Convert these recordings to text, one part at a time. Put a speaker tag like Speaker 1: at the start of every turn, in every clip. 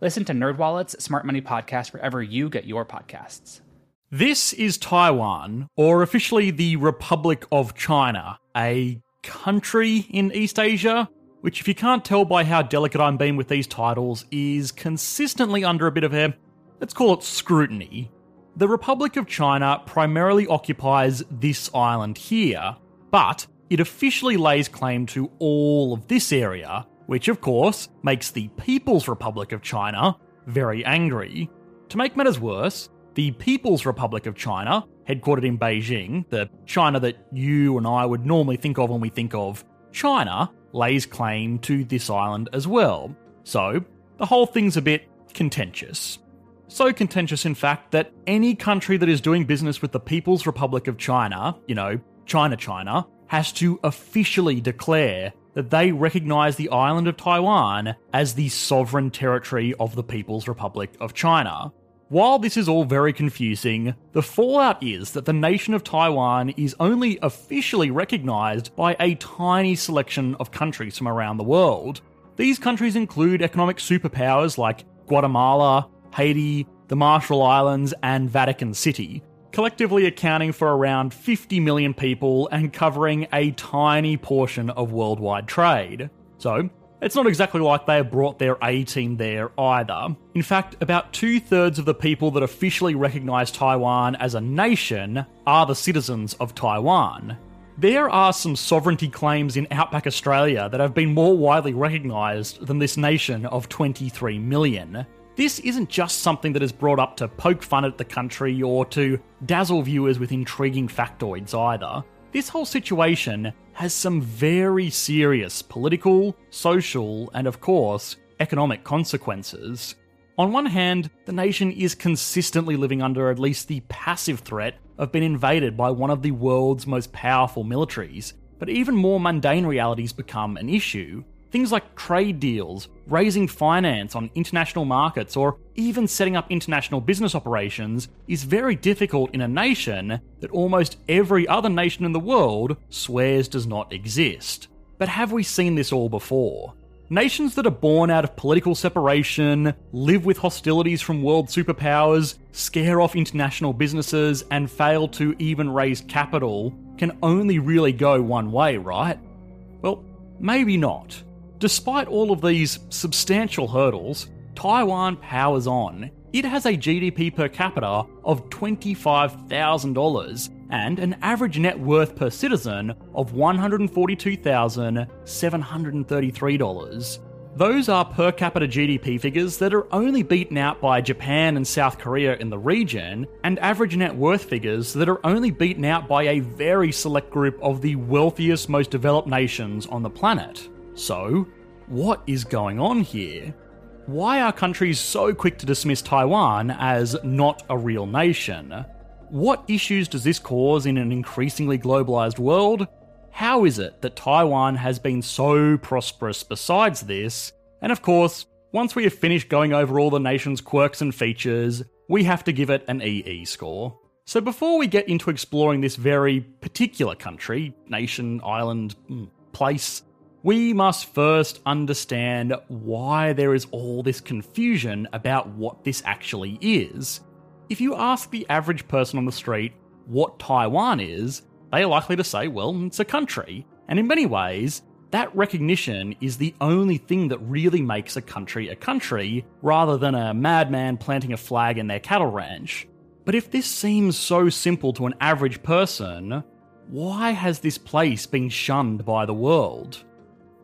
Speaker 1: Listen to NerdWallet's Smart Money Podcast wherever you get your podcasts.
Speaker 2: This is Taiwan, or officially the Republic of China, a country in East Asia, which, if you can't tell by how delicate I'm being with these titles, is consistently under a bit of a, let's call it scrutiny. The Republic of China primarily occupies this island here, but it officially lays claim to all of this area, which of course makes the People's Republic of China very angry. To make matters worse, the People's Republic of China, headquartered in Beijing, the China that you and I would normally think of when we think of China, lays claim to this island as well. So, the whole thing's a bit contentious. So contentious, in fact, that any country that is doing business with the People's Republic of China, you know, China China, has to officially declare that they recognize the island of Taiwan as the sovereign territory of the People's Republic of China. While this is all very confusing, the fallout is that the nation of Taiwan is only officially recognized by a tiny selection of countries from around the world. These countries include economic superpowers like Guatemala, Haiti, the Marshall Islands, and Vatican City, collectively accounting for around 50 million people and covering a tiny portion of worldwide trade. So, it's not exactly like they have brought their A team there either. In fact, about two thirds of the people that officially recognise Taiwan as a nation are the citizens of Taiwan. There are some sovereignty claims in outback Australia that have been more widely recognised than this nation of 23 million. This isn't just something that is brought up to poke fun at the country or to dazzle viewers with intriguing factoids either. This whole situation has some very serious political, social, and of course, economic consequences. On one hand, the nation is consistently living under at least the passive threat of being invaded by one of the world's most powerful militaries, but even more mundane realities become an issue. Things like trade deals, raising finance on international markets, or even setting up international business operations is very difficult in a nation that almost every other nation in the world swears does not exist. But have we seen this all before? Nations that are born out of political separation, live with hostilities from world superpowers, scare off international businesses, and fail to even raise capital can only really go one way, right? Well, maybe not. Despite all of these substantial hurdles, Taiwan powers on. It has a GDP per capita of $25,000 and an average net worth per citizen of $142,733. Those are per capita GDP figures that are only beaten out by Japan and South Korea in the region, and average net worth figures that are only beaten out by a very select group of the wealthiest, most developed nations on the planet. So, what is going on here? Why are countries so quick to dismiss Taiwan as not a real nation? What issues does this cause in an increasingly globalized world? How is it that Taiwan has been so prosperous besides this? And of course, once we have finished going over all the nation's quirks and features, we have to give it an EE score. So before we get into exploring this very particular country, nation, island, mm, place, we must first understand why there is all this confusion about what this actually is. If you ask the average person on the street what Taiwan is, they are likely to say, well, it's a country. And in many ways, that recognition is the only thing that really makes a country a country, rather than a madman planting a flag in their cattle ranch. But if this seems so simple to an average person, why has this place been shunned by the world?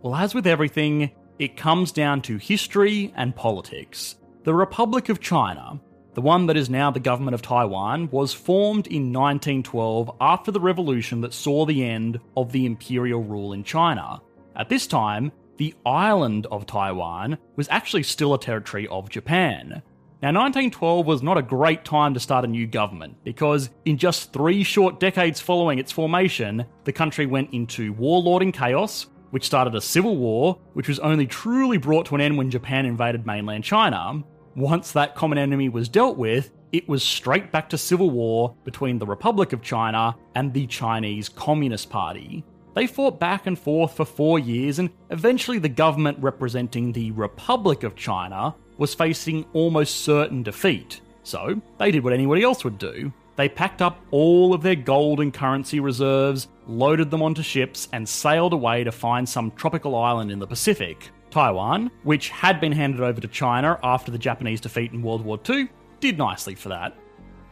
Speaker 2: Well, as with everything, it comes down to history and politics. The Republic of China, the one that is now the government of Taiwan, was formed in 1912 after the revolution that saw the end of the imperial rule in China. At this time, the island of Taiwan was actually still a territory of Japan. Now, 1912 was not a great time to start a new government because in just three short decades following its formation, the country went into warlording chaos, which started a civil war, which was only truly brought to an end when Japan invaded mainland China. Once that common enemy was dealt with, it was straight back to civil war between the Republic of China and the Chinese Communist Party. They fought back and forth for four years, and eventually the government representing the Republic of China was facing almost certain defeat. So they did what anybody else would do they packed up all of their gold and currency reserves, loaded them onto ships, and sailed away to find some tropical island in the Pacific. Taiwan, which had been handed over to China after the Japanese defeat in World War II, did nicely for that.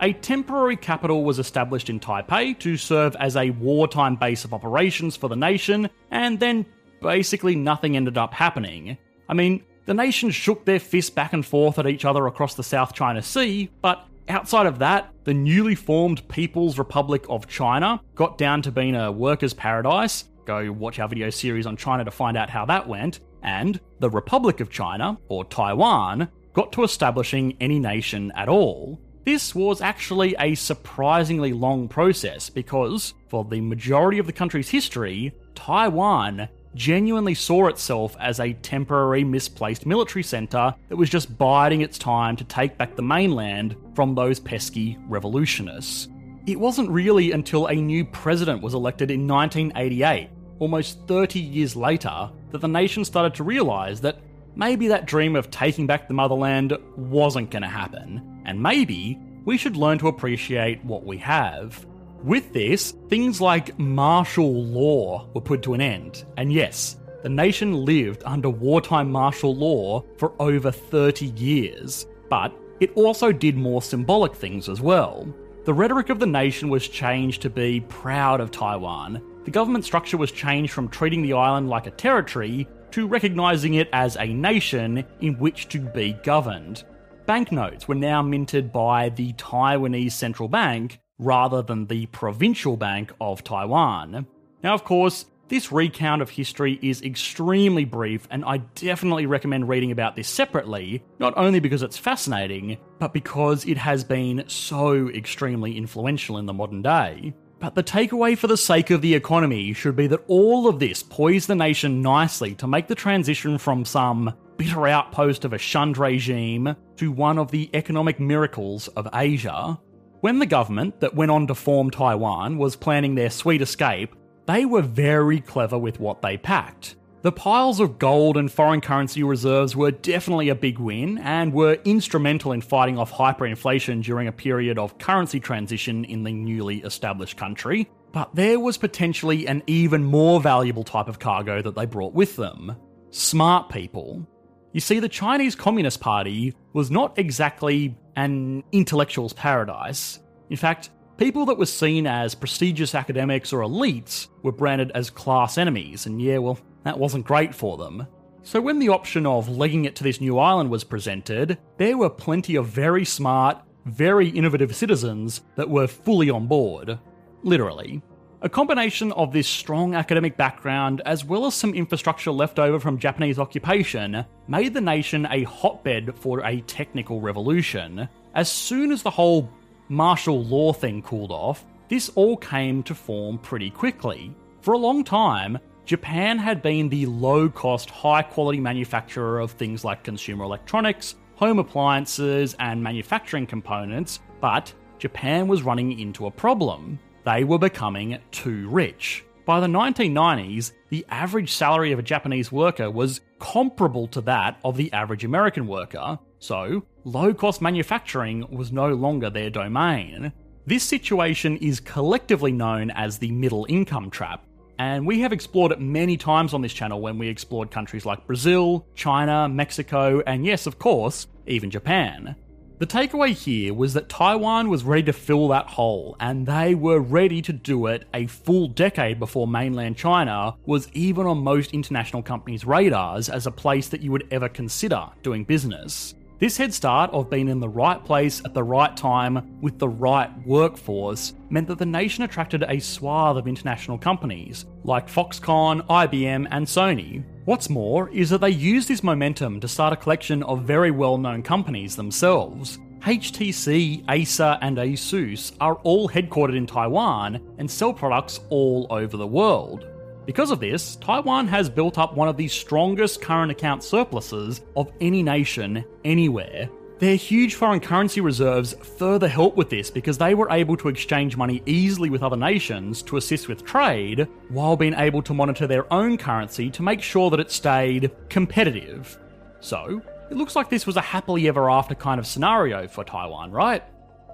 Speaker 2: A temporary capital was established in Taipei to serve as a wartime base of operations for the nation, and then basically nothing ended up happening. I mean, the nations shook their fists back and forth at each other across the South China Sea, but Outside of that, the newly formed People's Republic of China got down to being a workers' paradise. Go watch our video series on China to find out how that went. And the Republic of China, or Taiwan, got to establishing any nation at all. This was actually a surprisingly long process because, for the majority of the country's history, Taiwan genuinely saw itself as a temporary misplaced military centre that was just biding its time to take back the mainland from those pesky revolutionists. It wasn't really until a new president was elected in 1988, almost 30 years later, that the nation started to realise that maybe that dream of taking back the motherland wasn't going to happen, and maybe we should learn to appreciate what we have. With this, things like martial law were put to an end, and yes, the nation lived under wartime martial law for over 30 years, but it also did more symbolic things as well. The rhetoric of the nation was changed to be proud of Taiwan. The government structure was changed from treating the island like a territory to recognising it as a nation in which to be governed. Banknotes were now minted by the Taiwanese Central Bank, rather than the provincial bank of Taiwan. Now, of course, this recount of history is extremely brief, and I definitely recommend reading about this separately, not only because it's fascinating, but because it has been so extremely influential in the modern day. But the takeaway for the sake of the economy should be that all of this poised the nation nicely to make the transition from some bitter outpost of a shunned regime to one of the economic miracles of Asia. When the government that went on to form Taiwan was planning their sweet escape, they were very clever with what they packed. The piles of gold and foreign currency reserves were definitely a big win and were instrumental in fighting off hyperinflation during a period of currency transition in the newly established country. But there was potentially an even more valuable type of cargo that they brought with them smart people. You see, the Chinese Communist Party was not exactly an intellectual's paradise. In fact, people that were seen as prestigious academics or elites were branded as class enemies, and yeah, well, that wasn't great for them. So, when the option of legging it to this new island was presented, there were plenty of very smart, very innovative citizens that were fully on board. Literally. A combination of this strong academic background, as well as some infrastructure left over from Japanese occupation, made the nation a hotbed for a technical revolution. As soon as the whole martial law thing cooled off, this all came to form pretty quickly. For a long time, Japan had been the low cost, high quality manufacturer of things like consumer electronics, home appliances, and manufacturing components, but Japan was running into a problem they were becoming too rich. By the 1990s, the average salary of a Japanese worker was comparable to that of the average American worker, so low cost manufacturing was no longer their domain. This situation is collectively known as the middle income trap. and we have explored it many times on this channel when we explored countries like Brazil, China, Mexico, and yes, of course, even Japan. The takeaway here was that Taiwan was ready to fill that hole, and they were ready to do it a full decade before mainland China was even on most international companies' radars as a place that you would ever consider doing business. This head start of being in the right place at the right time with the right workforce meant that the nation attracted a swath of international companies like Foxconn, IBM, and Sony. What's more is that they used this momentum to start a collection of very well known companies themselves. HTC, Acer, and Asus are all headquartered in Taiwan and sell products all over the world. Because of this, Taiwan has built up one of the strongest current account surpluses of any nation anywhere. Their huge foreign currency reserves further help with this because they were able to exchange money easily with other nations to assist with trade, while being able to monitor their own currency to make sure that it stayed competitive. So, it looks like this was a happily ever after kind of scenario for Taiwan, right?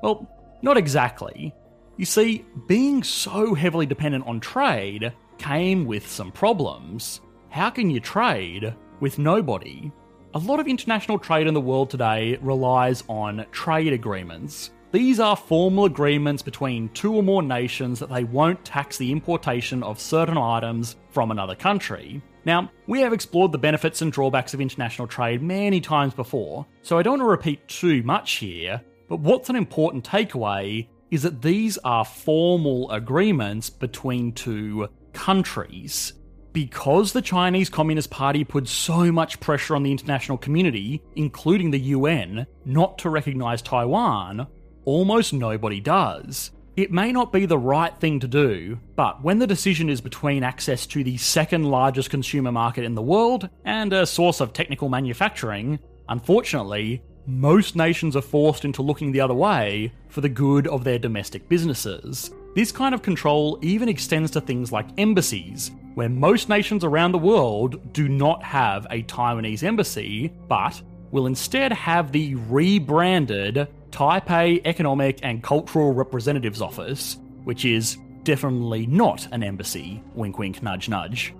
Speaker 2: Well, not exactly. You see, being so heavily dependent on trade came with some problems. How can you trade with nobody? A lot of international trade in the world today relies on trade agreements. These are formal agreements between two or more nations that they won't tax the importation of certain items from another country. Now, we have explored the benefits and drawbacks of international trade many times before, so I don't want to repeat too much here, but what's an important takeaway is that these are formal agreements between two countries. Because the Chinese Communist Party put so much pressure on the international community, including the UN, not to recognise Taiwan, almost nobody does. It may not be the right thing to do, but when the decision is between access to the second largest consumer market in the world and a source of technical manufacturing, unfortunately, most nations are forced into looking the other way for the good of their domestic businesses. This kind of control even extends to things like embassies, where most nations around the world do not have a Taiwanese embassy, but will instead have the rebranded Taipei Economic and Cultural Representatives Office, which is definitely not an embassy, wink wink nudge nudge.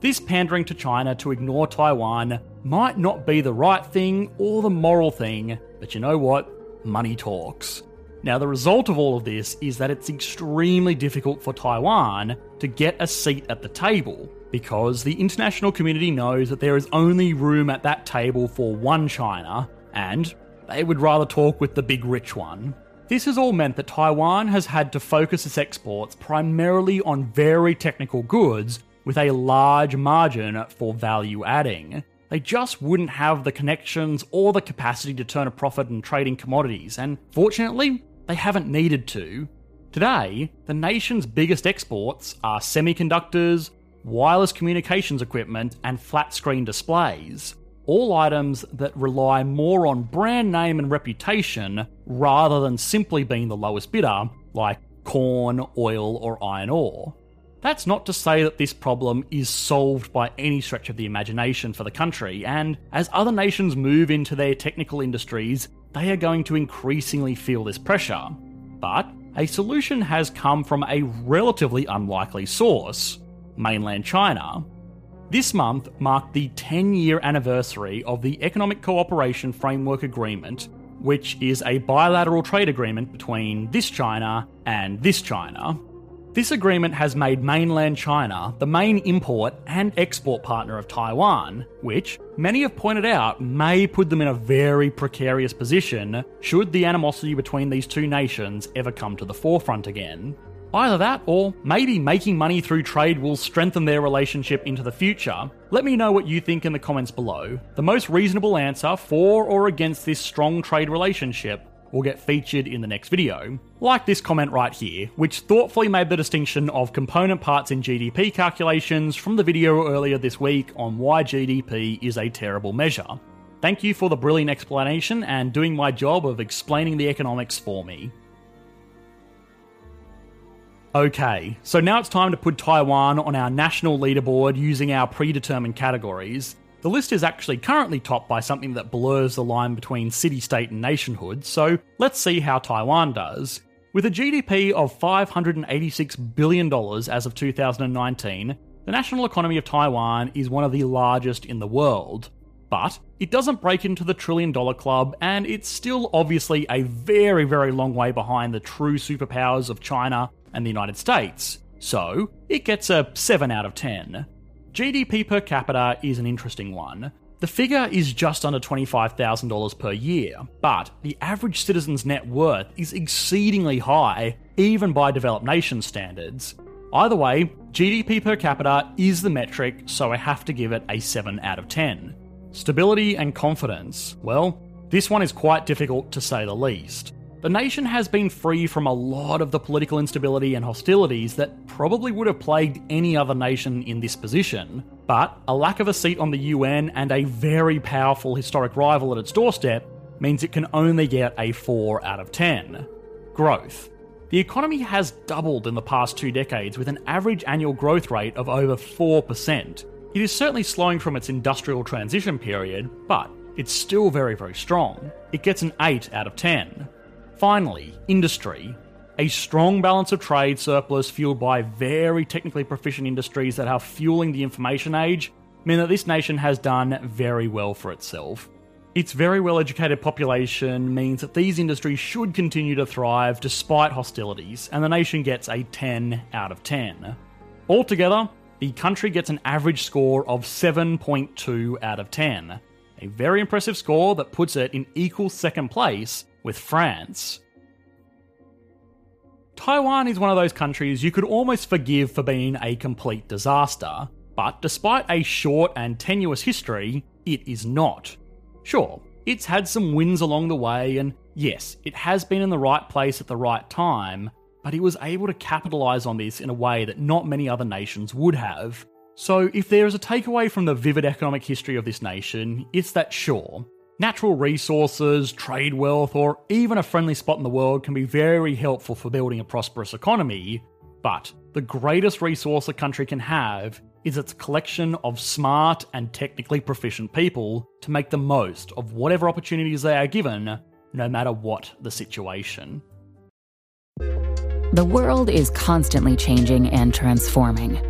Speaker 2: This pandering to China to ignore Taiwan might not be the right thing or the moral thing, but you know what? Money talks. Now, the result of all of this is that it's extremely difficult for Taiwan to get a seat at the table because the international community knows that there is only room at that table for one China, and they would rather talk with the big rich one. This has all meant that Taiwan has had to focus its exports primarily on very technical goods with a large margin for value adding. They just wouldn't have the connections or the capacity to turn a profit in trading commodities, and fortunately, they haven't needed to. Today, the nation's biggest exports are semiconductors, wireless communications equipment, and flat screen displays. All items that rely more on brand name and reputation rather than simply being the lowest bidder, like corn, oil, or iron ore. That's not to say that this problem is solved by any stretch of the imagination for the country, and as other nations move into their technical industries, they are going to increasingly feel this pressure. But a solution has come from a relatively unlikely source mainland China. This month marked the 10 year anniversary of the Economic Cooperation Framework Agreement, which is a bilateral trade agreement between this China and this China. This agreement has made mainland China the main import and export partner of Taiwan, which many have pointed out may put them in a very precarious position should the animosity between these two nations ever come to the forefront again. Either that, or maybe making money through trade will strengthen their relationship into the future. Let me know what you think in the comments below. The most reasonable answer for or against this strong trade relationship will get featured in the next video. Like this comment right here, which thoughtfully made the distinction of component parts in GDP calculations from the video earlier this week on why GDP is a terrible measure. Thank you for the brilliant explanation and doing my job of explaining the economics for me. Okay, so now it's time to put Taiwan on our national leaderboard using our predetermined categories. The list is actually currently topped by something that blurs the line between city state and nationhood, so let's see how Taiwan does. With a GDP of $586 billion as of 2019, the national economy of Taiwan is one of the largest in the world. But it doesn't break into the trillion dollar club, and it's still obviously a very, very long way behind the true superpowers of China and the United States. So, it gets a 7 out of 10. GDP per capita is an interesting one. The figure is just under $25,000 per year, but the average citizen's net worth is exceedingly high, even by developed nation standards. Either way, GDP per capita is the metric, so I have to give it a 7 out of 10. Stability and confidence, well, this one is quite difficult to say the least. The nation has been free from a lot of the political instability and hostilities that probably would have plagued any other nation in this position, but a lack of a seat on the UN and a very powerful historic rival at its doorstep means it can only get a 4 out of 10. Growth. The economy has doubled in the past two decades with an average annual growth rate of over 4%. It is certainly slowing from its industrial transition period, but it's still very, very strong. It gets an 8 out of 10. Finally, industry. A strong balance of trade surplus fueled by very technically proficient industries that are fueling the information age mean that this nation has done very well for itself. Its very well educated population means that these industries should continue to thrive despite hostilities, and the nation gets a 10 out of 10. Altogether, the country gets an average score of 7.2 out of 10. A very impressive score that puts it in equal second place with France. Taiwan is one of those countries you could almost forgive for being a complete disaster, but despite a short and tenuous history, it is not. Sure, it's had some wins along the way, and yes, it has been in the right place at the right time, but it was able to capitalise on this in a way that not many other nations would have. So, if there is a takeaway from the vivid economic history of this nation, it's that sure, Natural resources, trade wealth, or even a friendly spot in the world can be very helpful for building a prosperous economy, but the greatest resource a country can have is its collection of smart and technically proficient people to make the most of whatever opportunities they are given, no matter what the situation.
Speaker 3: The world is constantly changing and transforming.